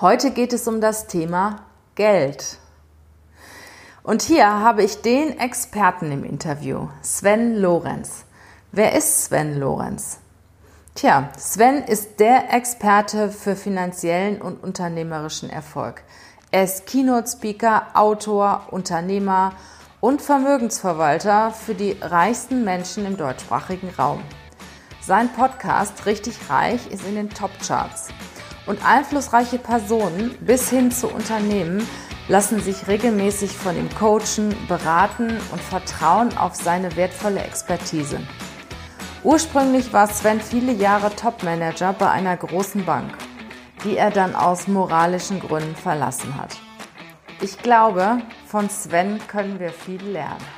Heute geht es um das Thema Geld. Und hier habe ich den Experten im Interview, Sven Lorenz. Wer ist Sven Lorenz? Tja, Sven ist der Experte für finanziellen und unternehmerischen Erfolg. Er ist Keynote-Speaker, Autor, Unternehmer und Vermögensverwalter für die reichsten Menschen im deutschsprachigen Raum. Sein Podcast Richtig Reich ist in den Top-Charts. Und einflussreiche Personen bis hin zu Unternehmen lassen sich regelmäßig von ihm coachen, beraten und vertrauen auf seine wertvolle Expertise. Ursprünglich war Sven viele Jahre Topmanager bei einer großen Bank, die er dann aus moralischen Gründen verlassen hat. Ich glaube, von Sven können wir viel lernen.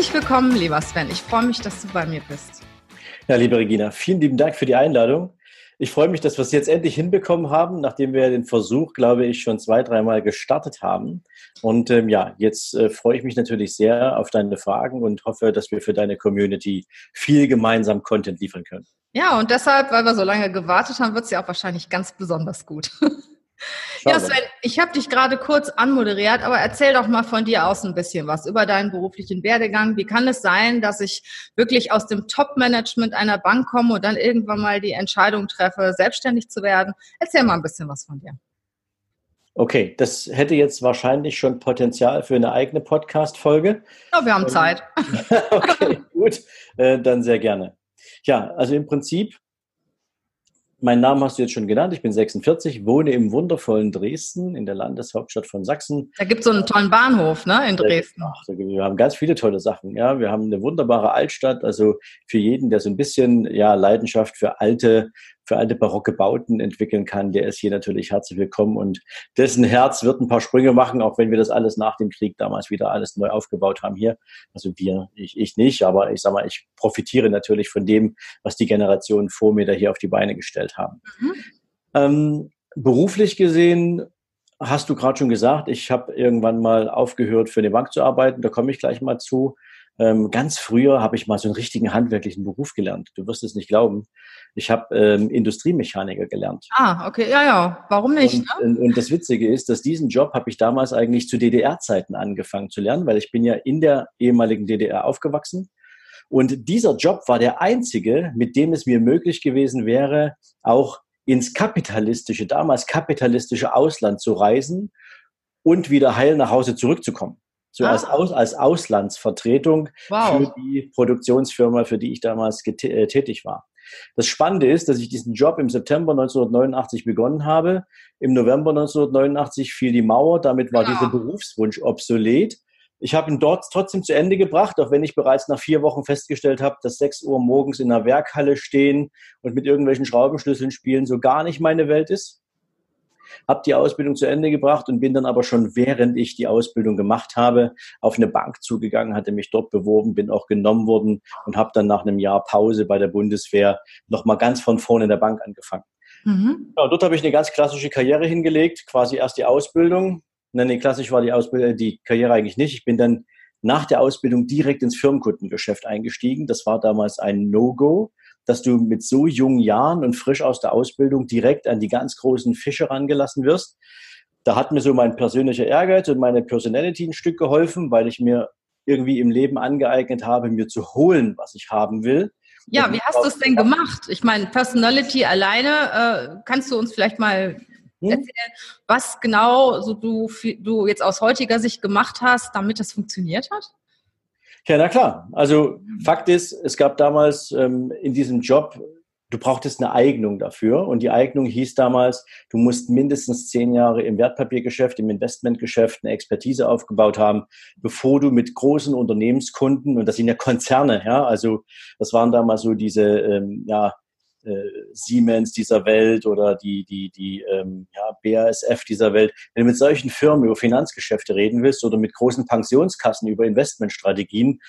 Herzlich willkommen, lieber Sven. Ich freue mich, dass du bei mir bist. Ja, liebe Regina, vielen lieben Dank für die Einladung. Ich freue mich, dass wir es jetzt endlich hinbekommen haben, nachdem wir den Versuch, glaube ich, schon zwei, dreimal gestartet haben. Und ähm, ja, jetzt äh, freue ich mich natürlich sehr auf deine Fragen und hoffe, dass wir für deine Community viel gemeinsam Content liefern können. Ja, und deshalb, weil wir so lange gewartet haben, wird es ja auch wahrscheinlich ganz besonders gut. Ja, Sven, ich habe dich gerade kurz anmoderiert, aber erzähl doch mal von dir aus ein bisschen was über deinen beruflichen Werdegang. Wie kann es sein, dass ich wirklich aus dem Top-Management einer Bank komme und dann irgendwann mal die Entscheidung treffe, selbstständig zu werden? Erzähl mal ein bisschen was von dir. Okay, das hätte jetzt wahrscheinlich schon Potenzial für eine eigene Podcast-Folge. Ja, wir haben ähm, Zeit. okay, gut, äh, dann sehr gerne. Ja, also im Prinzip mein Name hast du jetzt schon genannt. Ich bin 46, wohne im wundervollen Dresden, in der Landeshauptstadt von Sachsen. Da gibt es so einen tollen Bahnhof, ne, in Dresden. Ach, wir haben ganz viele tolle Sachen. Ja, wir haben eine wunderbare Altstadt. Also für jeden, der so ein bisschen ja Leidenschaft für alte für alte barocke Bauten entwickeln kann, der ist hier natürlich herzlich willkommen und dessen Herz wird ein paar Sprünge machen, auch wenn wir das alles nach dem Krieg damals wieder alles neu aufgebaut haben hier. Also wir, ich, ich nicht, aber ich sag mal, ich profitiere natürlich von dem, was die Generationen vor mir da hier auf die Beine gestellt haben. Mhm. Ähm, beruflich gesehen hast du gerade schon gesagt, ich habe irgendwann mal aufgehört, für eine Bank zu arbeiten. Da komme ich gleich mal zu. Ähm, ganz früher habe ich mal so einen richtigen handwerklichen Beruf gelernt. Du wirst es nicht glauben. Ich habe ähm, Industriemechaniker gelernt. Ah, okay, ja, ja. Warum nicht? Und, ne? und das Witzige ist, dass diesen Job habe ich damals eigentlich zu DDR-Zeiten angefangen zu lernen, weil ich bin ja in der ehemaligen DDR aufgewachsen. Und dieser Job war der einzige, mit dem es mir möglich gewesen wäre, auch ins kapitalistische, damals kapitalistische Ausland zu reisen und wieder heil nach Hause zurückzukommen so ah. als, Aus, als Auslandsvertretung wow. für die Produktionsfirma, für die ich damals äh, tätig war. Das Spannende ist, dass ich diesen Job im September 1989 begonnen habe. Im November 1989 fiel die Mauer, damit war ja. dieser Berufswunsch obsolet. Ich habe ihn dort trotzdem zu Ende gebracht, auch wenn ich bereits nach vier Wochen festgestellt habe, dass sechs Uhr morgens in der Werkhalle stehen und mit irgendwelchen Schraubenschlüsseln spielen so gar nicht meine Welt ist habe die Ausbildung zu Ende gebracht und bin dann aber schon während ich die Ausbildung gemacht habe, auf eine Bank zugegangen, hatte mich dort beworben, bin auch genommen worden und habe dann nach einem Jahr Pause bei der Bundeswehr nochmal ganz von vorne in der Bank angefangen. Mhm. Ja, dort habe ich eine ganz klassische Karriere hingelegt, quasi erst die Ausbildung. Nein, nee, klassisch war die Ausbildung, die Karriere eigentlich nicht. Ich bin dann nach der Ausbildung direkt ins Firmenkundengeschäft eingestiegen. Das war damals ein No-Go dass du mit so jungen Jahren und frisch aus der Ausbildung direkt an die ganz großen Fische rangelassen wirst. Da hat mir so mein persönlicher Ehrgeiz und meine Personality ein Stück geholfen, weil ich mir irgendwie im Leben angeeignet habe, mir zu holen, was ich haben will. Ja, wie hast du es denn gemacht? Ich meine, Personality alleine, äh, kannst du uns vielleicht mal hm? erzählen, was genau so du, du jetzt aus heutiger Sicht gemacht hast, damit das funktioniert hat? Ja, na klar. Also Fakt ist, es gab damals ähm, in diesem Job du brauchtest eine Eignung dafür. Und die Eignung hieß damals, du musst mindestens zehn Jahre im Wertpapiergeschäft, im Investmentgeschäft eine Expertise aufgebaut haben, bevor du mit großen Unternehmenskunden, und das sind ja Konzerne, ja, also das waren damals so diese, ähm, ja, äh, Siemens dieser Welt oder die, die, die ähm, ja, BASF dieser Welt, wenn du mit solchen Firmen über Finanzgeschäfte reden willst oder mit großen Pensionskassen über Investmentstrategien,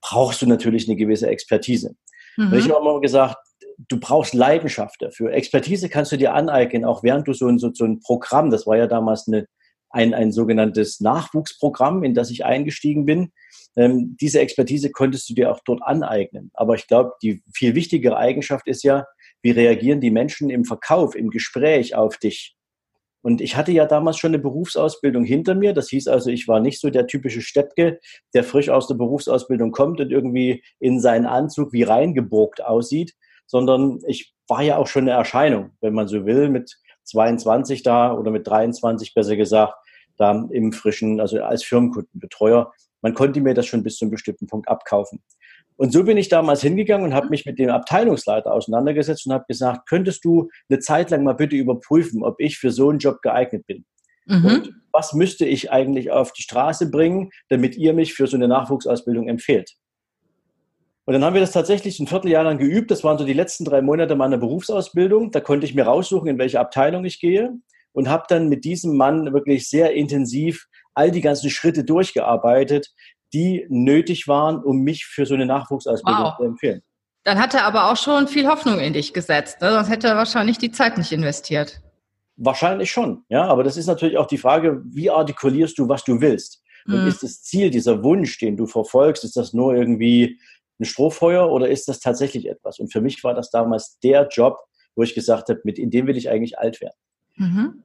brauchst du natürlich eine gewisse Expertise. Mhm. Und ich habe immer gesagt, du brauchst Leidenschaft dafür. Expertise kannst du dir aneignen, auch während du so ein, so, so ein Programm, das war ja damals eine, ein, ein sogenanntes Nachwuchsprogramm, in das ich eingestiegen bin. Ähm, diese Expertise konntest du dir auch dort aneignen. Aber ich glaube, die viel wichtigere Eigenschaft ist ja, wie reagieren die Menschen im Verkauf, im Gespräch auf dich? Und ich hatte ja damals schon eine Berufsausbildung hinter mir. Das hieß also, ich war nicht so der typische Steppke, der frisch aus der Berufsausbildung kommt und irgendwie in seinen Anzug wie reingeburgt aussieht, sondern ich war ja auch schon eine Erscheinung, wenn man so will, mit 22 da oder mit 23 besser gesagt, da im frischen, also als Firmenkundenbetreuer. Man konnte mir das schon bis zu einem bestimmten Punkt abkaufen. Und so bin ich damals hingegangen und habe mich mit dem Abteilungsleiter auseinandergesetzt und habe gesagt, könntest du eine Zeit lang mal bitte überprüfen, ob ich für so einen Job geeignet bin? Mhm. Und was müsste ich eigentlich auf die Straße bringen, damit ihr mich für so eine Nachwuchsausbildung empfehlt? Und dann haben wir das tatsächlich ein Vierteljahr lang geübt. Das waren so die letzten drei Monate meiner Berufsausbildung. Da konnte ich mir raussuchen, in welche Abteilung ich gehe und habe dann mit diesem Mann wirklich sehr intensiv all die ganzen Schritte durchgearbeitet, die nötig waren, um mich für so eine Nachwuchsausbildung wow. zu empfehlen. Dann hat er aber auch schon viel Hoffnung in dich gesetzt, ne? sonst hätte er wahrscheinlich die Zeit nicht investiert. Wahrscheinlich schon, ja. Aber das ist natürlich auch die Frage, wie artikulierst du, was du willst? Und mhm. ist das Ziel, dieser Wunsch, den du verfolgst, ist das nur irgendwie ein Strohfeuer oder ist das tatsächlich etwas? Und für mich war das damals der Job, wo ich gesagt habe, mit in dem will ich eigentlich alt werden. Mhm.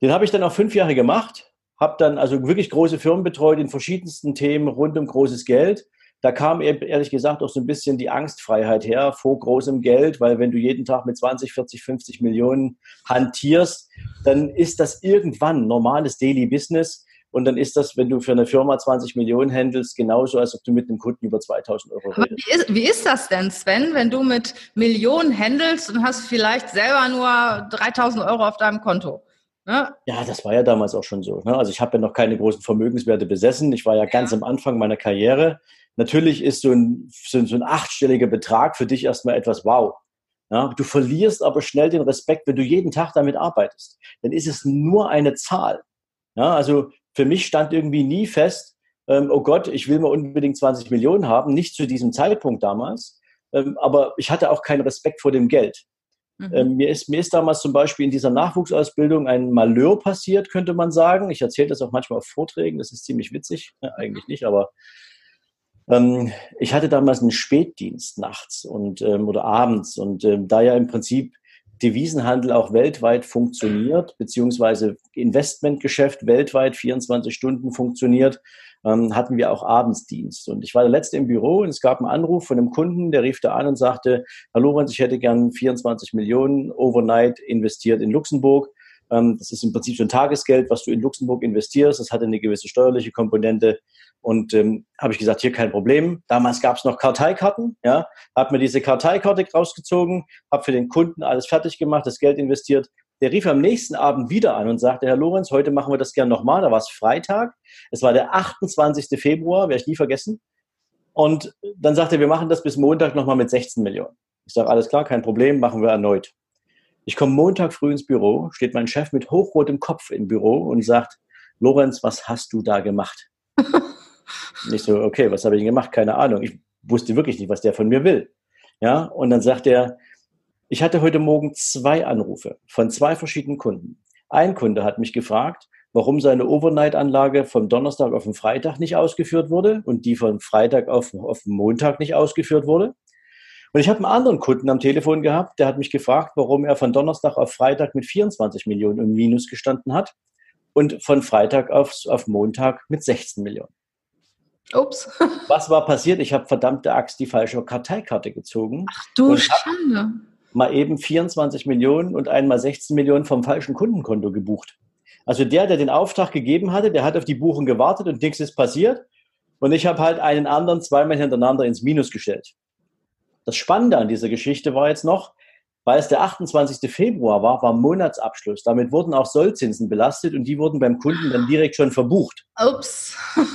Den habe ich dann auch fünf Jahre gemacht habe dann also wirklich große Firmen betreut in verschiedensten Themen rund um großes Geld. Da kam ehrlich gesagt auch so ein bisschen die Angstfreiheit her vor großem Geld, weil wenn du jeden Tag mit 20, 40, 50 Millionen hantierst, dann ist das irgendwann normales Daily Business. Und dann ist das, wenn du für eine Firma 20 Millionen handelst, genauso, als ob du mit einem Kunden über 2000 Euro redest. Wie ist, wie ist das denn, Sven, wenn du mit Millionen handelst und hast vielleicht selber nur 3000 Euro auf deinem Konto? Ne? Ja, das war ja damals auch schon so. Ne? Also ich habe ja noch keine großen Vermögenswerte besessen. Ich war ja, ja. ganz am Anfang meiner Karriere. Natürlich ist so ein, so ein, so ein achtstelliger Betrag für dich erstmal etwas wow. Ja? Du verlierst aber schnell den Respekt, wenn du jeden Tag damit arbeitest. Dann ist es nur eine Zahl. Ja? Also für mich stand irgendwie nie fest, ähm, oh Gott, ich will mal unbedingt 20 Millionen haben. Nicht zu diesem Zeitpunkt damals. Ähm, aber ich hatte auch keinen Respekt vor dem Geld. Mhm. Ähm, mir, ist, mir ist damals zum Beispiel in dieser Nachwuchsausbildung ein Malheur passiert, könnte man sagen. Ich erzähle das auch manchmal auf Vorträgen, das ist ziemlich witzig. Ja, eigentlich nicht, aber ähm, ich hatte damals einen Spätdienst nachts und, ähm, oder abends und ähm, da ja im Prinzip Devisenhandel auch weltweit funktioniert, beziehungsweise Investmentgeschäft weltweit 24 Stunden funktioniert, ähm, hatten wir auch Abendsdienst. Und ich war der Letzte im Büro und es gab einen Anruf von einem Kunden, der rief da an und sagte, Herr Lorenz, ich hätte gern 24 Millionen overnight investiert in Luxemburg. Ähm, das ist im Prinzip ein Tagesgeld, was du in Luxemburg investierst. Das hatte eine gewisse steuerliche Komponente. Und ähm, habe ich gesagt, hier kein Problem. Damals gab es noch Karteikarten. Ja, habe mir diese Karteikarte rausgezogen, habe für den Kunden alles fertig gemacht, das Geld investiert der rief am nächsten Abend wieder an und sagte, Herr Lorenz, heute machen wir das gern nochmal. Da war es Freitag. Es war der 28. Februar, werde ich nie vergessen. Und dann sagte er, wir machen das bis Montag nochmal mit 16 Millionen. Ich sage, alles klar, kein Problem, machen wir erneut. Ich komme Montag früh ins Büro, steht mein Chef mit hochrotem Kopf im Büro und sagt, Lorenz, was hast du da gemacht? ich so, okay, was habe ich denn gemacht? Keine Ahnung. Ich wusste wirklich nicht, was der von mir will. Ja, und dann sagt er, ich hatte heute Morgen zwei Anrufe von zwei verschiedenen Kunden. Ein Kunde hat mich gefragt, warum seine Overnight-Anlage vom Donnerstag auf den Freitag nicht ausgeführt wurde und die von Freitag auf, auf Montag nicht ausgeführt wurde. Und ich habe einen anderen Kunden am Telefon gehabt, der hat mich gefragt, warum er von Donnerstag auf Freitag mit 24 Millionen im Minus gestanden hat und von Freitag auf, auf Montag mit 16 Millionen. Ups. Was war passiert? Ich habe verdammte Axt die falsche Karteikarte gezogen. Ach du Schande mal eben 24 Millionen und einmal 16 Millionen vom falschen Kundenkonto gebucht. Also der, der den Auftrag gegeben hatte, der hat auf die Buchung gewartet und nichts ist passiert. Und ich habe halt einen anderen zweimal hintereinander ins Minus gestellt. Das Spannende an dieser Geschichte war jetzt noch, weil es der 28. Februar war, war Monatsabschluss. Damit wurden auch Sollzinsen belastet und die wurden beim Kunden dann direkt schon verbucht. Ups.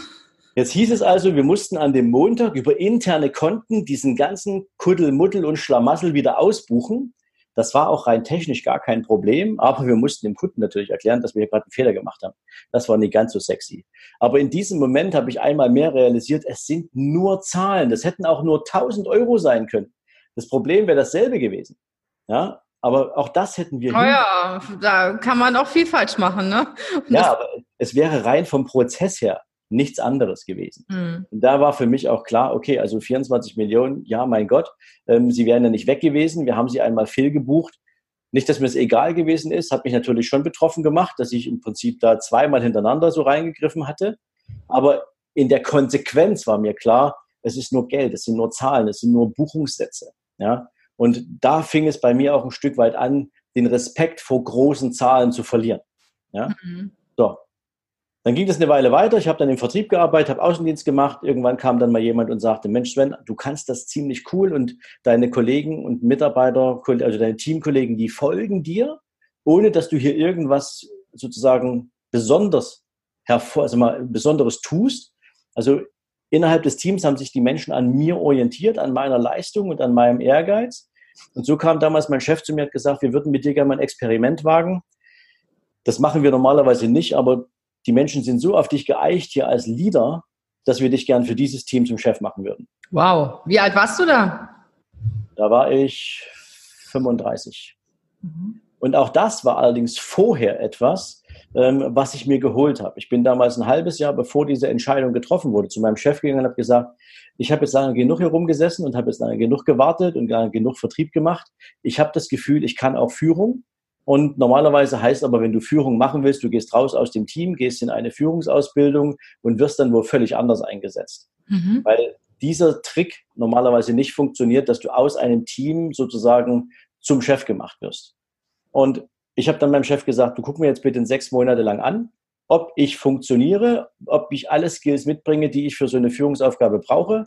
Jetzt hieß es also, wir mussten an dem Montag über interne Konten diesen ganzen Kuddelmuddel und Schlamassel wieder ausbuchen. Das war auch rein technisch gar kein Problem, aber wir mussten dem Kunden natürlich erklären, dass wir hier gerade einen Fehler gemacht haben. Das war nicht ganz so sexy. Aber in diesem Moment habe ich einmal mehr realisiert, es sind nur Zahlen. Das hätten auch nur 1000 Euro sein können. Das Problem wäre dasselbe gewesen. Ja, aber auch das hätten wir. Oh ja, da kann man auch viel falsch machen, ne? ja, aber es wäre rein vom Prozess her nichts anderes gewesen. Mhm. Und da war für mich auch klar, okay, also 24 Millionen, ja, mein Gott, ähm, sie wären ja nicht weg gewesen. Wir haben sie einmal fehlgebucht. Nicht, dass mir es egal gewesen ist, hat mich natürlich schon betroffen gemacht, dass ich im Prinzip da zweimal hintereinander so reingegriffen hatte. Aber in der Konsequenz war mir klar, es ist nur Geld, es sind nur Zahlen, es sind nur Buchungssätze. Ja? Und da fing es bei mir auch ein Stück weit an, den Respekt vor großen Zahlen zu verlieren. Ja? Mhm. So, dann ging das eine Weile weiter. Ich habe dann im Vertrieb gearbeitet, habe Außendienst gemacht. Irgendwann kam dann mal jemand und sagte, Mensch Sven, du kannst das ziemlich cool und deine Kollegen und Mitarbeiter, also deine Teamkollegen, die folgen dir, ohne dass du hier irgendwas sozusagen besonders hervor, also mal Besonderes tust. Also innerhalb des Teams haben sich die Menschen an mir orientiert, an meiner Leistung und an meinem Ehrgeiz. Und so kam damals mein Chef zu mir und hat gesagt, wir würden mit dir gerne mal ein Experiment wagen. Das machen wir normalerweise nicht, aber die Menschen sind so auf dich geeicht hier als Leader, dass wir dich gern für dieses Team zum Chef machen würden. Wow. Wie alt warst du da? Da war ich 35. Mhm. Und auch das war allerdings vorher etwas, ähm, was ich mir geholt habe. Ich bin damals ein halbes Jahr, bevor diese Entscheidung getroffen wurde, zu meinem Chef gegangen und habe gesagt, ich habe jetzt lange genug hier rumgesessen und habe jetzt lange genug gewartet und lange genug Vertrieb gemacht. Ich habe das Gefühl, ich kann auch Führung. Und normalerweise heißt aber, wenn du Führung machen willst, du gehst raus aus dem Team, gehst in eine Führungsausbildung und wirst dann wohl völlig anders eingesetzt. Mhm. Weil dieser Trick normalerweise nicht funktioniert, dass du aus einem Team sozusagen zum Chef gemacht wirst. Und ich habe dann meinem Chef gesagt, du guck mir jetzt bitte sechs Monate lang an, ob ich funktioniere, ob ich alle Skills mitbringe, die ich für so eine Führungsaufgabe brauche.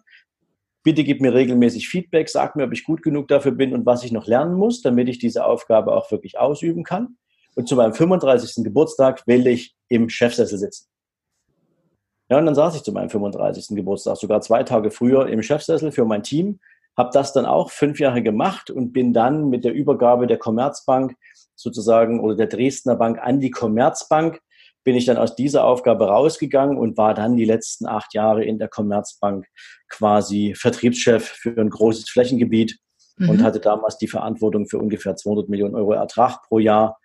Bitte gib mir regelmäßig Feedback, sag mir, ob ich gut genug dafür bin und was ich noch lernen muss, damit ich diese Aufgabe auch wirklich ausüben kann. Und zu meinem 35. Geburtstag will ich im Chefsessel sitzen. Ja, und dann saß ich zu meinem 35. Geburtstag, sogar zwei Tage früher im Chefsessel für mein Team, habe das dann auch fünf Jahre gemacht und bin dann mit der Übergabe der Commerzbank sozusagen oder der Dresdner Bank an die Commerzbank bin ich dann aus dieser Aufgabe rausgegangen und war dann die letzten acht Jahre in der Commerzbank quasi Vertriebschef für ein großes Flächengebiet mhm. und hatte damals die Verantwortung für ungefähr 200 Millionen Euro Ertrag pro Jahr,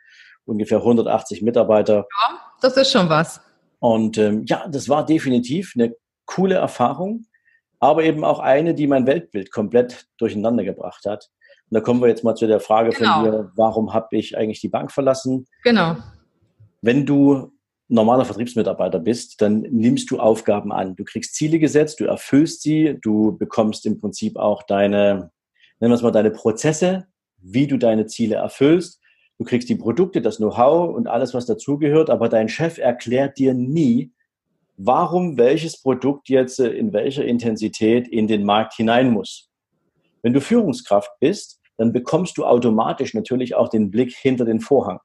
ungefähr 180 Mitarbeiter. Ja, das ist schon was. Und ähm, ja, das war definitiv eine coole Erfahrung, aber eben auch eine, die mein Weltbild komplett durcheinander gebracht hat. Und da kommen wir jetzt mal zu der Frage genau. von dir, warum habe ich eigentlich die Bank verlassen? Genau. Wenn du normaler Vertriebsmitarbeiter bist, dann nimmst du Aufgaben an. Du kriegst Ziele gesetzt, du erfüllst sie, du bekommst im Prinzip auch deine, nennen wir es mal, deine Prozesse, wie du deine Ziele erfüllst. Du kriegst die Produkte, das Know-how und alles, was dazugehört, aber dein Chef erklärt dir nie, warum welches Produkt jetzt in welcher Intensität in den Markt hinein muss. Wenn du Führungskraft bist, dann bekommst du automatisch natürlich auch den Blick hinter den Vorhang.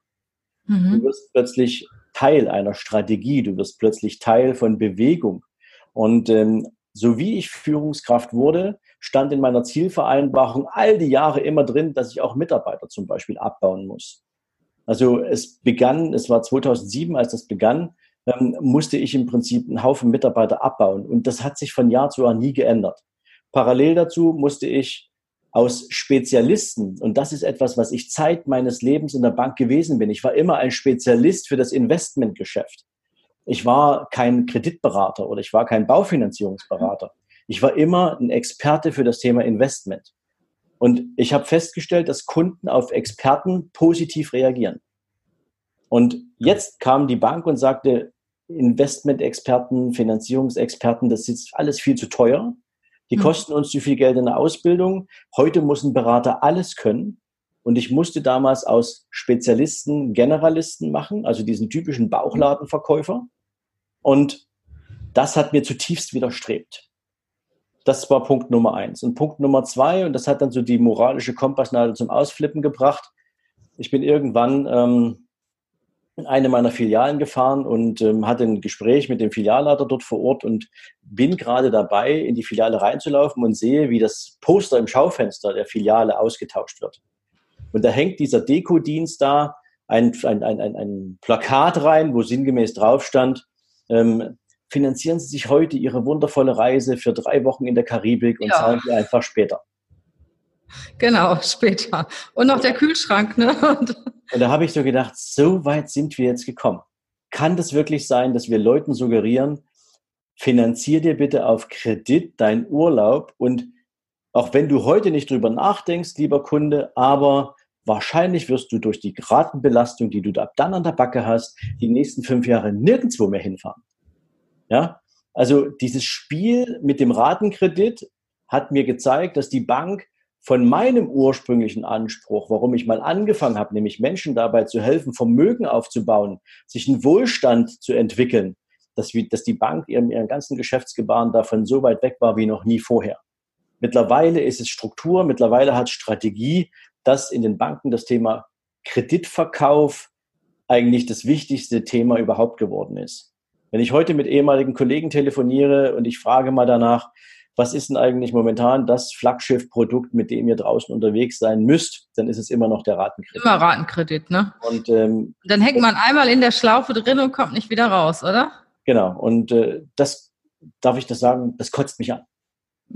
Mhm. Du wirst plötzlich Teil einer Strategie, du wirst plötzlich Teil von Bewegung. Und ähm, so wie ich Führungskraft wurde, stand in meiner Zielvereinbarung all die Jahre immer drin, dass ich auch Mitarbeiter zum Beispiel abbauen muss. Also es begann, es war 2007, als das begann, ähm, musste ich im Prinzip einen Haufen Mitarbeiter abbauen. Und das hat sich von Jahr zu Jahr nie geändert. Parallel dazu musste ich aus Spezialisten. Und das ist etwas, was ich Zeit meines Lebens in der Bank gewesen bin. Ich war immer ein Spezialist für das Investmentgeschäft. Ich war kein Kreditberater oder ich war kein Baufinanzierungsberater. Ich war immer ein Experte für das Thema Investment. Und ich habe festgestellt, dass Kunden auf Experten positiv reagieren. Und jetzt kam die Bank und sagte, Investmentexperten, Finanzierungsexperten, das ist alles viel zu teuer. Die mhm. kosten uns zu viel Geld in der Ausbildung. Heute muss ein Berater alles können. Und ich musste damals aus Spezialisten Generalisten machen, also diesen typischen Bauchladenverkäufer. Und das hat mir zutiefst widerstrebt. Das war Punkt Nummer eins. Und Punkt Nummer zwei, und das hat dann so die moralische Kompassnadel zum Ausflippen gebracht. Ich bin irgendwann ähm, in eine meiner Filialen gefahren und ähm, hatte ein Gespräch mit dem Filialleiter dort vor Ort und bin gerade dabei, in die Filiale reinzulaufen und sehe, wie das Poster im Schaufenster der Filiale ausgetauscht wird. Und da hängt dieser Dekodienst da, ein, ein, ein, ein, Plakat rein, wo sinngemäß drauf stand, ähm, finanzieren Sie sich heute Ihre wundervolle Reise für drei Wochen in der Karibik und ja. zahlen Sie einfach später. Genau, später. Und noch der Kühlschrank, ne? Und, und da habe ich so gedacht, so weit sind wir jetzt gekommen. Kann das wirklich sein, dass wir Leuten suggerieren, finanzier dir bitte auf Kredit deinen Urlaub und auch wenn du heute nicht drüber nachdenkst, lieber Kunde, aber wahrscheinlich wirst du durch die Ratenbelastung, die du ab dann an der Backe hast, die nächsten fünf Jahre nirgendwo mehr hinfahren. Ja, also dieses Spiel mit dem Ratenkredit hat mir gezeigt, dass die Bank von meinem ursprünglichen Anspruch, warum ich mal angefangen habe, nämlich Menschen dabei zu helfen, Vermögen aufzubauen, sich einen Wohlstand zu entwickeln, dass, wir, dass die Bank ihren, ihren ganzen Geschäftsgebaren davon so weit weg war wie noch nie vorher. Mittlerweile ist es Struktur, mittlerweile hat Strategie, dass in den Banken das Thema Kreditverkauf eigentlich das wichtigste Thema überhaupt geworden ist. Wenn ich heute mit ehemaligen Kollegen telefoniere und ich frage mal danach, was ist denn eigentlich momentan das Flaggschiff-Produkt, mit dem ihr draußen unterwegs sein müsst, dann ist es immer noch der Ratenkredit. Immer Ratenkredit, ne? Und ähm, dann hängt man einmal in der Schlaufe drin und kommt nicht wieder raus, oder? Genau. Und äh, das darf ich das sagen, das kotzt mich an.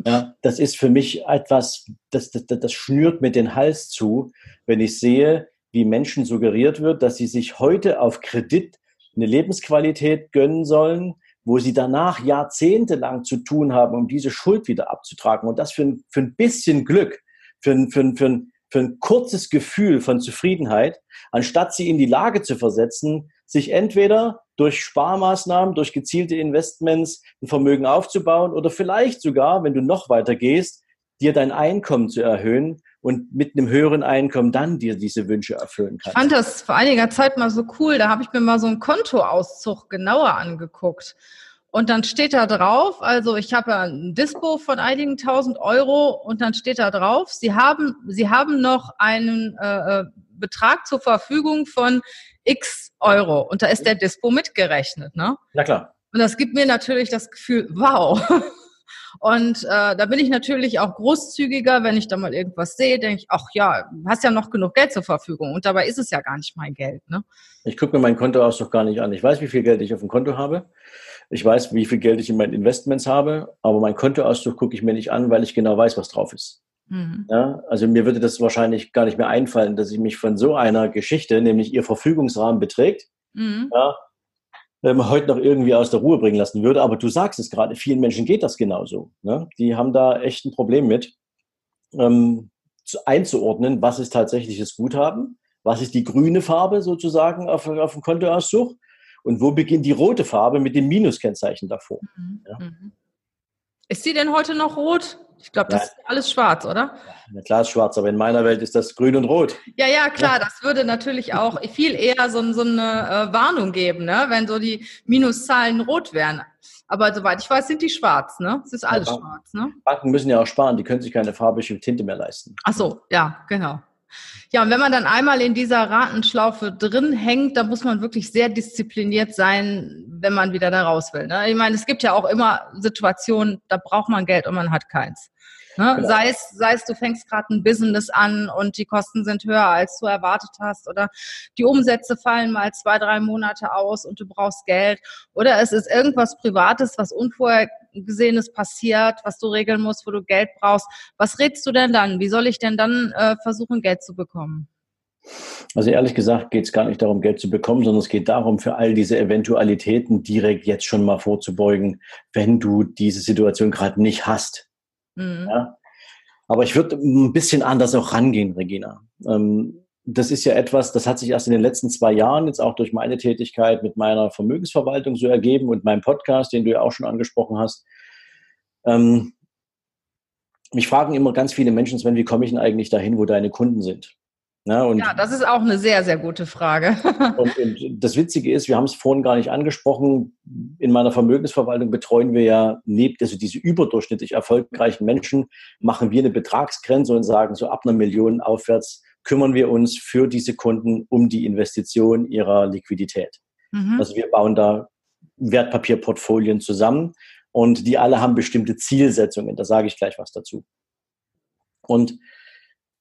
Ja, das ist für mich etwas, das, das, das schnürt mir den Hals zu, wenn ich sehe, wie Menschen suggeriert wird, dass sie sich heute auf Kredit eine Lebensqualität gönnen sollen, wo sie danach jahrzehntelang zu tun haben, um diese Schuld wieder abzutragen. Und das für ein, für ein bisschen Glück, für ein, für, ein, für, ein, für ein kurzes Gefühl von Zufriedenheit, anstatt sie in die Lage zu versetzen, sich entweder durch Sparmaßnahmen, durch gezielte Investments ein Vermögen aufzubauen oder vielleicht sogar, wenn du noch weiter gehst, dir dein Einkommen zu erhöhen und mit einem höheren Einkommen dann dir diese Wünsche erfüllen kannst. Ich fand das vor einiger Zeit mal so cool. Da habe ich mir mal so einen Kontoauszug genauer angeguckt. Und dann steht da drauf, also ich habe ja ein Dispo von einigen tausend Euro und dann steht da drauf, Sie haben, Sie haben noch einen äh, äh Betrag zur Verfügung von x Euro. Und da ist der Dispo mitgerechnet, ne? Na klar. Und das gibt mir natürlich das Gefühl, wow, Und äh, da bin ich natürlich auch großzügiger, wenn ich da mal irgendwas sehe, denke ich, ach ja, hast ja noch genug Geld zur Verfügung. Und dabei ist es ja gar nicht mein Geld. Ne? Ich gucke mir mein Kontoauszug gar nicht an. Ich weiß, wie viel Geld ich auf dem Konto habe. Ich weiß, wie viel Geld ich in meinen Investments habe, aber mein Kontoauszug gucke ich mir nicht an, weil ich genau weiß, was drauf ist. Mhm. Ja, also mir würde das wahrscheinlich gar nicht mehr einfallen, dass ich mich von so einer Geschichte, nämlich ihr Verfügungsrahmen beträgt, mhm. ja, ähm, heute noch irgendwie aus der Ruhe bringen lassen würde. Aber du sagst es gerade, vielen Menschen geht das genauso. Ne? Die haben da echt ein Problem mit, ähm, zu, einzuordnen, was ist tatsächliches Guthaben, was ist die grüne Farbe sozusagen auf, auf dem Kontoauszug und wo beginnt die rote Farbe mit dem Minuskennzeichen davor. Mhm. Ja? Mhm. Ist sie denn heute noch rot? Ich glaube, das ja. ist alles schwarz, oder? Ja, klar ist schwarz, aber in meiner Welt ist das grün und rot. Ja, ja, klar. Das würde natürlich auch viel eher so, so eine äh, Warnung geben, ne? wenn so die Minuszahlen rot wären. Aber soweit ich weiß, sind die schwarz, ne? Es ist alles ja, schwarz, ne? Banken müssen ja auch sparen, die können sich keine farbige Tinte mehr leisten. Ach so, ja, genau. Ja, und wenn man dann einmal in dieser Ratenschlaufe drin hängt, dann muss man wirklich sehr diszipliniert sein, wenn man wieder da raus will. Ne? Ich meine, es gibt ja auch immer Situationen, da braucht man Geld und man hat keins. Ne? Genau. Sei, es, sei es, du fängst gerade ein Business an und die Kosten sind höher, als du erwartet hast, oder die Umsätze fallen mal zwei, drei Monate aus und du brauchst Geld, oder es ist irgendwas Privates, was Unvorhergesehenes passiert, was du regeln musst, wo du Geld brauchst. Was redest du denn dann? Wie soll ich denn dann äh, versuchen, Geld zu bekommen? Also ehrlich gesagt geht es gar nicht darum, Geld zu bekommen, sondern es geht darum, für all diese Eventualitäten direkt jetzt schon mal vorzubeugen, wenn du diese Situation gerade nicht hast. Mhm. Ja? Aber ich würde ein bisschen anders auch rangehen, Regina. Ähm, das ist ja etwas, das hat sich erst in den letzten zwei Jahren jetzt auch durch meine Tätigkeit mit meiner Vermögensverwaltung so ergeben und meinem Podcast, den du ja auch schon angesprochen hast. Ähm, mich fragen immer ganz viele Menschen, Sven, wie komme ich denn eigentlich dahin, wo deine Kunden sind? Ja, ja, das ist auch eine sehr, sehr gute Frage. und, und, das Witzige ist, wir haben es vorhin gar nicht angesprochen, in meiner Vermögensverwaltung betreuen wir ja neben also diese überdurchschnittlich erfolgreichen Menschen, machen wir eine Betragsgrenze und sagen, so ab einer Million aufwärts kümmern wir uns für diese Kunden um die Investition ihrer Liquidität. Mhm. Also wir bauen da Wertpapierportfolien zusammen und die alle haben bestimmte Zielsetzungen. Da sage ich gleich was dazu. Und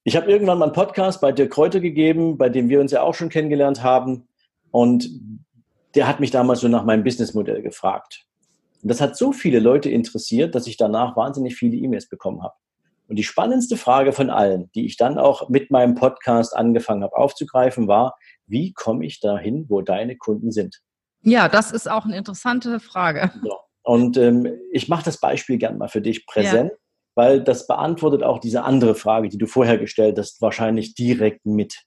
ich habe irgendwann mal einen Podcast bei Dirk Kräuter gegeben, bei dem wir uns ja auch schon kennengelernt haben. Und der hat mich damals so nach meinem Businessmodell gefragt. Und das hat so viele Leute interessiert, dass ich danach wahnsinnig viele E-Mails bekommen habe. Und die spannendste Frage von allen, die ich dann auch mit meinem Podcast angefangen habe aufzugreifen, war, wie komme ich dahin, wo deine Kunden sind? Ja, das ist auch eine interessante Frage. So. Und ähm, ich mache das Beispiel gern mal für dich präsent. Ja weil das beantwortet auch diese andere Frage, die du vorher gestellt hast, wahrscheinlich direkt mit.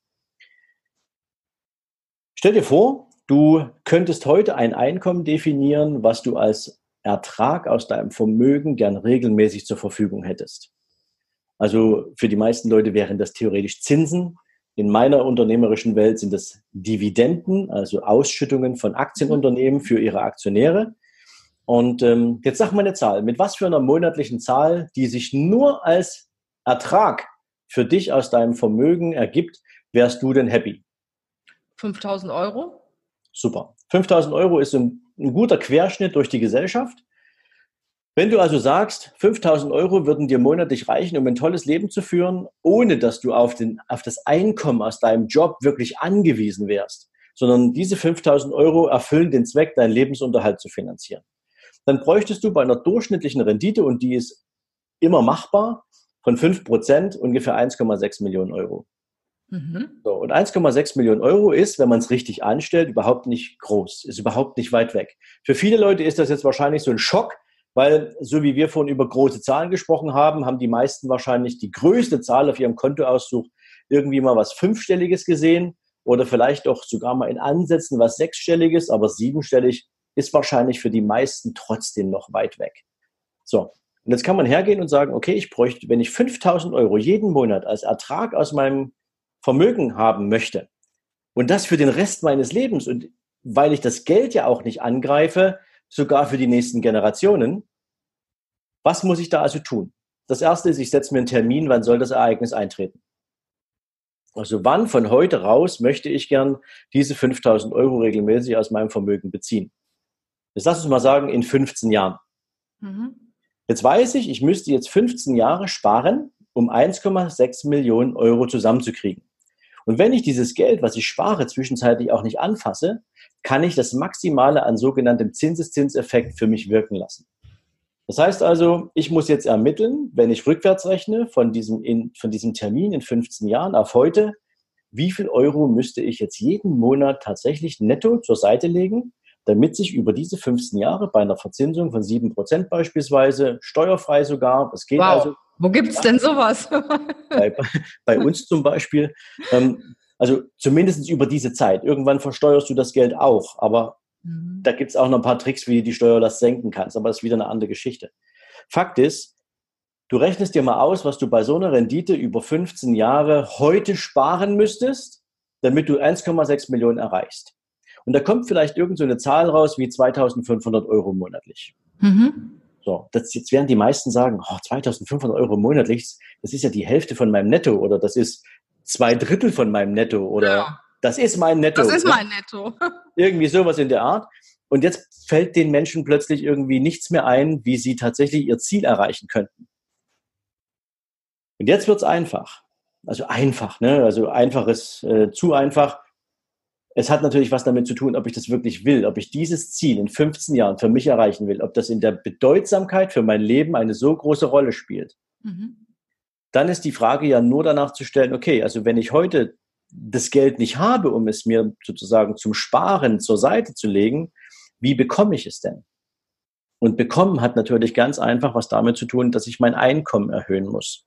Stell dir vor, du könntest heute ein Einkommen definieren, was du als Ertrag aus deinem Vermögen gern regelmäßig zur Verfügung hättest. Also für die meisten Leute wären das theoretisch Zinsen. In meiner unternehmerischen Welt sind das Dividenden, also Ausschüttungen von Aktienunternehmen für ihre Aktionäre. Und ähm, jetzt sag mal eine Zahl. Mit was für einer monatlichen Zahl, die sich nur als Ertrag für dich aus deinem Vermögen ergibt, wärst du denn happy? 5000 Euro. Super. 5000 Euro ist ein, ein guter Querschnitt durch die Gesellschaft. Wenn du also sagst, 5000 Euro würden dir monatlich reichen, um ein tolles Leben zu führen, ohne dass du auf, den, auf das Einkommen aus deinem Job wirklich angewiesen wärst, sondern diese 5000 Euro erfüllen den Zweck, deinen Lebensunterhalt zu finanzieren dann bräuchtest du bei einer durchschnittlichen Rendite, und die ist immer machbar, von 5% ungefähr 1,6 Millionen Euro. Mhm. So, und 1,6 Millionen Euro ist, wenn man es richtig anstellt, überhaupt nicht groß, ist überhaupt nicht weit weg. Für viele Leute ist das jetzt wahrscheinlich so ein Schock, weil so wie wir vorhin über große Zahlen gesprochen haben, haben die meisten wahrscheinlich die größte Zahl auf ihrem Kontoauszug irgendwie mal was Fünfstelliges gesehen oder vielleicht auch sogar mal in Ansätzen was Sechsstelliges, aber siebenstellig ist wahrscheinlich für die meisten trotzdem noch weit weg. So. Und jetzt kann man hergehen und sagen, okay, ich bräuchte, wenn ich 5000 Euro jeden Monat als Ertrag aus meinem Vermögen haben möchte und das für den Rest meines Lebens und weil ich das Geld ja auch nicht angreife, sogar für die nächsten Generationen, was muss ich da also tun? Das erste ist, ich setze mir einen Termin, wann soll das Ereignis eintreten? Also wann von heute raus möchte ich gern diese 5000 Euro regelmäßig aus meinem Vermögen beziehen? Jetzt lass uns mal sagen, in 15 Jahren. Mhm. Jetzt weiß ich, ich müsste jetzt 15 Jahre sparen, um 1,6 Millionen Euro zusammenzukriegen. Und wenn ich dieses Geld, was ich spare, zwischenzeitlich auch nicht anfasse, kann ich das Maximale an sogenanntem Zinseszinseffekt für mich wirken lassen. Das heißt also, ich muss jetzt ermitteln, wenn ich rückwärts rechne von diesem, in, von diesem Termin in 15 Jahren auf heute, wie viel Euro müsste ich jetzt jeden Monat tatsächlich netto zur Seite legen, damit sich über diese 15 Jahre bei einer Verzinsung von 7% beispielsweise, steuerfrei sogar, das geht wow. also. Wo gibt es denn sowas? bei, bei, uns zum Beispiel. Ähm, also zumindest über diese Zeit. Irgendwann versteuerst du das Geld auch, aber mhm. da gibt es auch noch ein paar Tricks, wie du die Steuerlast senken kannst, aber das ist wieder eine andere Geschichte. Fakt ist, du rechnest dir mal aus, was du bei so einer Rendite über 15 Jahre heute sparen müsstest, damit du 1,6 Millionen erreichst. Und da kommt vielleicht irgend so eine Zahl raus wie 2500 Euro monatlich. Mhm. So, das, jetzt werden die meisten sagen, oh, 2500 Euro monatlich, das ist ja die Hälfte von meinem Netto oder das ist zwei Drittel von meinem Netto oder ja. das ist mein Netto. Das ist mein Netto. Irgendwie sowas in der Art. Und jetzt fällt den Menschen plötzlich irgendwie nichts mehr ein, wie sie tatsächlich ihr Ziel erreichen könnten. Und jetzt wird's einfach. Also einfach, ne? Also einfaches, äh, zu einfach es hat natürlich was damit zu tun, ob ich das wirklich will, ob ich dieses Ziel in 15 Jahren für mich erreichen will, ob das in der Bedeutsamkeit für mein Leben eine so große Rolle spielt. Mhm. Dann ist die Frage ja nur danach zu stellen, okay, also wenn ich heute das Geld nicht habe, um es mir sozusagen zum Sparen zur Seite zu legen, wie bekomme ich es denn? Und bekommen hat natürlich ganz einfach was damit zu tun, dass ich mein Einkommen erhöhen muss.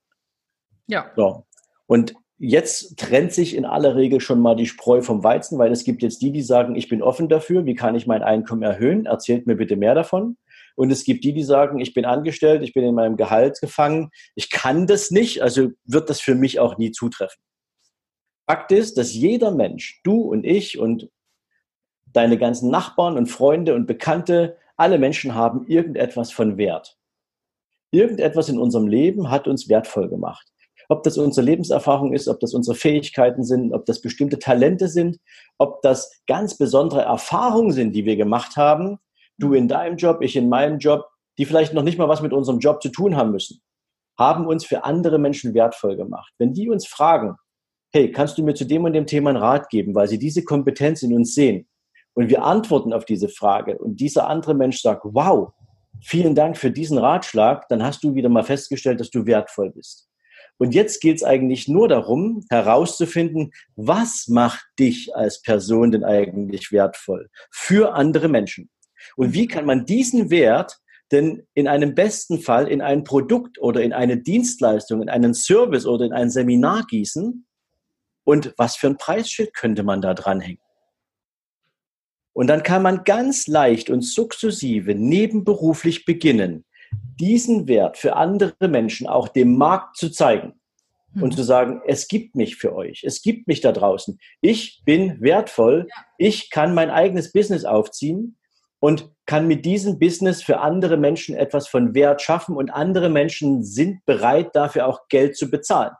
Ja. So. Und Jetzt trennt sich in aller Regel schon mal die Spreu vom Weizen, weil es gibt jetzt die, die sagen, ich bin offen dafür, wie kann ich mein Einkommen erhöhen? Erzählt mir bitte mehr davon. Und es gibt die, die sagen, ich bin angestellt, ich bin in meinem Gehalt gefangen, ich kann das nicht, also wird das für mich auch nie zutreffen. Fakt ist, dass jeder Mensch, du und ich und deine ganzen Nachbarn und Freunde und Bekannte, alle Menschen haben irgendetwas von Wert. Irgendetwas in unserem Leben hat uns wertvoll gemacht. Ob das unsere Lebenserfahrung ist, ob das unsere Fähigkeiten sind, ob das bestimmte Talente sind, ob das ganz besondere Erfahrungen sind, die wir gemacht haben, du in deinem Job, ich in meinem Job, die vielleicht noch nicht mal was mit unserem Job zu tun haben müssen, haben uns für andere Menschen wertvoll gemacht. Wenn die uns fragen, hey, kannst du mir zu dem und dem Thema einen Rat geben, weil sie diese Kompetenz in uns sehen, und wir antworten auf diese Frage und dieser andere Mensch sagt, wow, vielen Dank für diesen Ratschlag, dann hast du wieder mal festgestellt, dass du wertvoll bist. Und jetzt geht es eigentlich nur darum, herauszufinden, was macht dich als Person denn eigentlich wertvoll für andere Menschen? Und wie kann man diesen Wert denn in einem besten Fall in ein Produkt oder in eine Dienstleistung, in einen Service oder in ein Seminar gießen? Und was für ein Preisschild könnte man da dranhängen? Und dann kann man ganz leicht und sukzessive nebenberuflich beginnen, diesen Wert für andere Menschen auch dem Markt zu zeigen und mhm. zu sagen, es gibt mich für euch, es gibt mich da draußen. Ich bin wertvoll, ich kann mein eigenes Business aufziehen und kann mit diesem Business für andere Menschen etwas von Wert schaffen und andere Menschen sind bereit, dafür auch Geld zu bezahlen.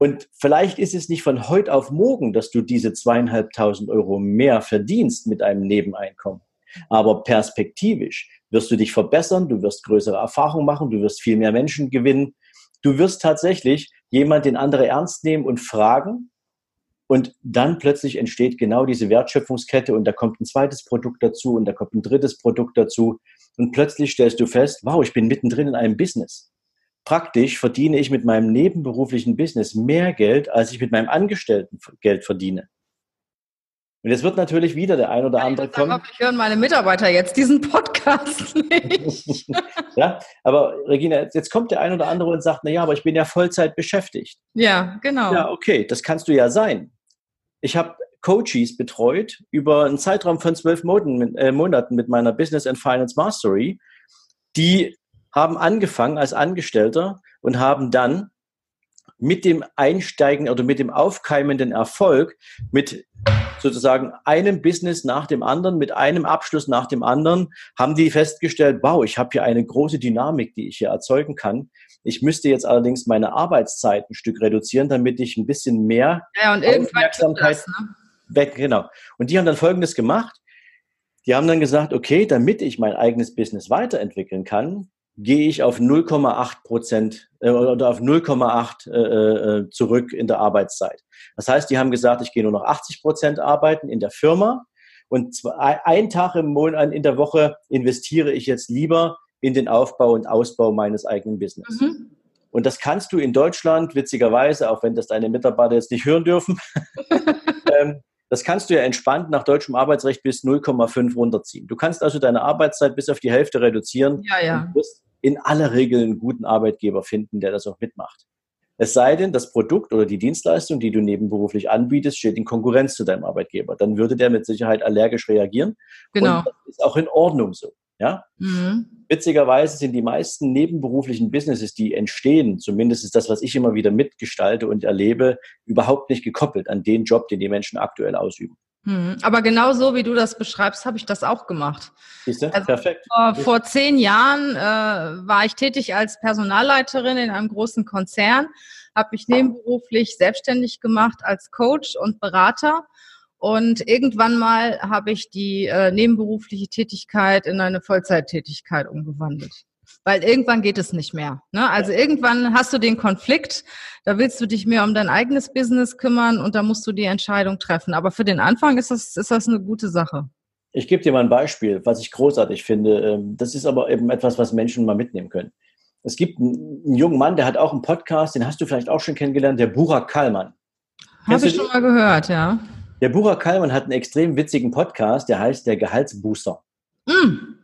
Und vielleicht ist es nicht von heute auf morgen, dass du diese zweieinhalbtausend Euro mehr verdienst mit einem Nebeneinkommen. Aber perspektivisch wirst du dich verbessern, du wirst größere Erfahrungen machen, du wirst viel mehr Menschen gewinnen. Du wirst tatsächlich jemand den andere ernst nehmen und fragen. Und dann plötzlich entsteht genau diese Wertschöpfungskette und da kommt ein zweites Produkt dazu und da kommt ein drittes Produkt dazu. Und plötzlich stellst du fest, wow, ich bin mittendrin in einem Business praktisch verdiene ich mit meinem nebenberuflichen Business mehr Geld, als ich mit meinem Angestellten-Geld verdiene. Und jetzt wird natürlich wieder der ein oder andere kommen. Sagen, ich hören meine Mitarbeiter jetzt diesen Podcast nicht. ja, aber Regina, jetzt kommt der ein oder andere und sagt, na ja, aber ich bin ja Vollzeit beschäftigt. Ja, genau. Ja, okay, das kannst du ja sein. Ich habe Coaches betreut über einen Zeitraum von zwölf Monaten, äh, Monaten mit meiner Business and Finance Mastery, die haben angefangen als Angestellter und haben dann mit dem Einsteigen oder mit dem aufkeimenden Erfolg, mit sozusagen einem Business nach dem anderen, mit einem Abschluss nach dem anderen, haben die festgestellt, wow, ich habe hier eine große Dynamik, die ich hier erzeugen kann. Ich müsste jetzt allerdings meine Arbeitszeit ein Stück reduzieren, damit ich ein bisschen mehr ja, und Aufmerksamkeit das, ne? weg, genau. Und die haben dann Folgendes gemacht. Die haben dann gesagt, okay, damit ich mein eigenes Business weiterentwickeln kann, gehe ich auf 0,8 Prozent äh, oder auf 0,8 äh, äh, zurück in der Arbeitszeit. Das heißt, die haben gesagt, ich gehe nur noch 80 Prozent arbeiten in der Firma und zwei, ein Tag im Monat in der Woche investiere ich jetzt lieber in den Aufbau und Ausbau meines eigenen Business. Mhm. Und das kannst du in Deutschland, witzigerweise, auch wenn das deine Mitarbeiter jetzt nicht hören dürfen, ähm, das kannst du ja entspannt nach deutschem Arbeitsrecht bis 0,5 runterziehen. Du kannst also deine Arbeitszeit bis auf die Hälfte reduzieren ja, ja. und wirst in aller Regel einen guten Arbeitgeber finden, der das auch mitmacht. Es sei denn, das Produkt oder die Dienstleistung, die du nebenberuflich anbietest, steht in Konkurrenz zu deinem Arbeitgeber. Dann würde der mit Sicherheit allergisch reagieren. Genau. Und das ist auch in Ordnung so. Ja? Mhm. Witzigerweise sind die meisten nebenberuflichen Businesses, die entstehen, zumindest ist das, was ich immer wieder mitgestalte und erlebe, überhaupt nicht gekoppelt an den Job, den die Menschen aktuell ausüben. Mhm. Aber genau so, wie du das beschreibst, habe ich das auch gemacht. Siehst du? Also Perfekt. Vor, vor, zehn Jahren äh, war ich tätig als Personalleiterin in einem großen Konzern, habe mich nebenberuflich selbstständig gemacht als Coach und Berater. Und irgendwann mal habe ich die äh, nebenberufliche Tätigkeit in eine Vollzeittätigkeit umgewandelt. Weil irgendwann geht es nicht mehr. Ne? Also ja. irgendwann hast du den Konflikt, da willst du dich mehr um dein eigenes Business kümmern und da musst du die Entscheidung treffen. Aber für den Anfang ist das, ist das eine gute Sache. Ich gebe dir mal ein Beispiel, was ich großartig finde. Ähm, das ist aber eben etwas, was Menschen mal mitnehmen können. Es gibt einen, jungen Mann, der hat auch einen Podcast, den hast du vielleicht auch schon kennengelernt, der Burak Kallmann. Habe ich schon mal gehört, ja. Der Burak Kallmann hat einen extrem witzigen Podcast, der heißt der Gehaltsbooster. Mm.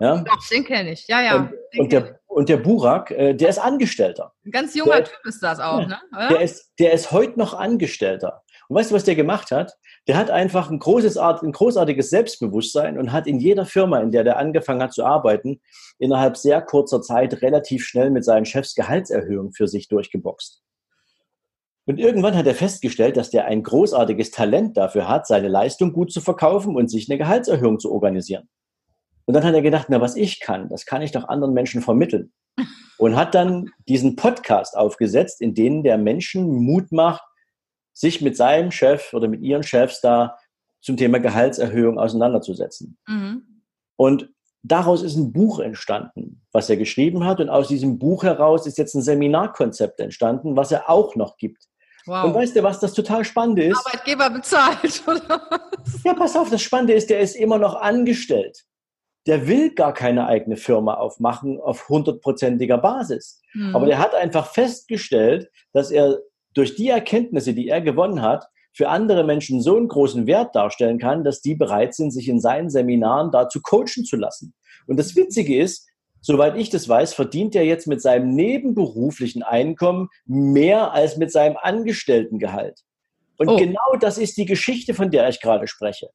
Ja? Doch, den kenne ich. Ja, ja. Und, und der, und der Burak, äh, der ist Angestellter. Ein ganz junger der, Typ ist das auch, ne? Der ist, der ist heute noch Angestellter. Und weißt du, was der gemacht hat? Der hat einfach ein, großes, ein großartiges Selbstbewusstsein und hat in jeder Firma, in der der angefangen hat zu arbeiten, innerhalb sehr kurzer Zeit relativ schnell mit seinen Chefs Gehaltserhöhungen für sich durchgeboxt. Und irgendwann hat er festgestellt, dass der ein großartiges Talent dafür hat, seine Leistung gut zu verkaufen und sich eine Gehaltserhöhung zu organisieren. Und dann hat er gedacht, na, was ich kann, das kann ich doch anderen Menschen vermitteln. Und hat dann diesen Podcast aufgesetzt, in dem der Menschen Mut macht, sich mit seinem Chef oder mit ihren Chefs da zum Thema Gehaltserhöhung auseinanderzusetzen. Mhm. Und daraus ist ein Buch entstanden, was er geschrieben hat. Und aus diesem Buch heraus ist jetzt ein Seminarkonzept entstanden, was er auch noch gibt. Wow. Und weißt du, was das total Spannende ist? Arbeitgeber bezahlt, oder? Ja, pass auf, das Spannende ist, der ist immer noch angestellt. Der will gar keine eigene Firma aufmachen auf hundertprozentiger Basis. Mhm. Aber der hat einfach festgestellt, dass er durch die Erkenntnisse, die er gewonnen hat, für andere Menschen so einen großen Wert darstellen kann, dass die bereit sind, sich in seinen Seminaren dazu coachen zu lassen. Und das Witzige ist, soweit ich das weiß, verdient er jetzt mit seinem nebenberuflichen Einkommen mehr als mit seinem Angestelltengehalt. Und oh. genau das ist die Geschichte, von der ich gerade spreche.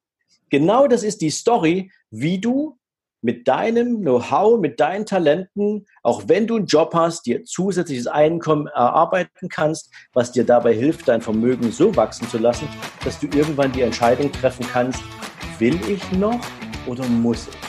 Genau das ist die Story, wie du mit deinem Know-how, mit deinen Talenten, auch wenn du einen Job hast, dir zusätzliches Einkommen erarbeiten kannst, was dir dabei hilft, dein Vermögen so wachsen zu lassen, dass du irgendwann die Entscheidung treffen kannst, will ich noch oder muss ich?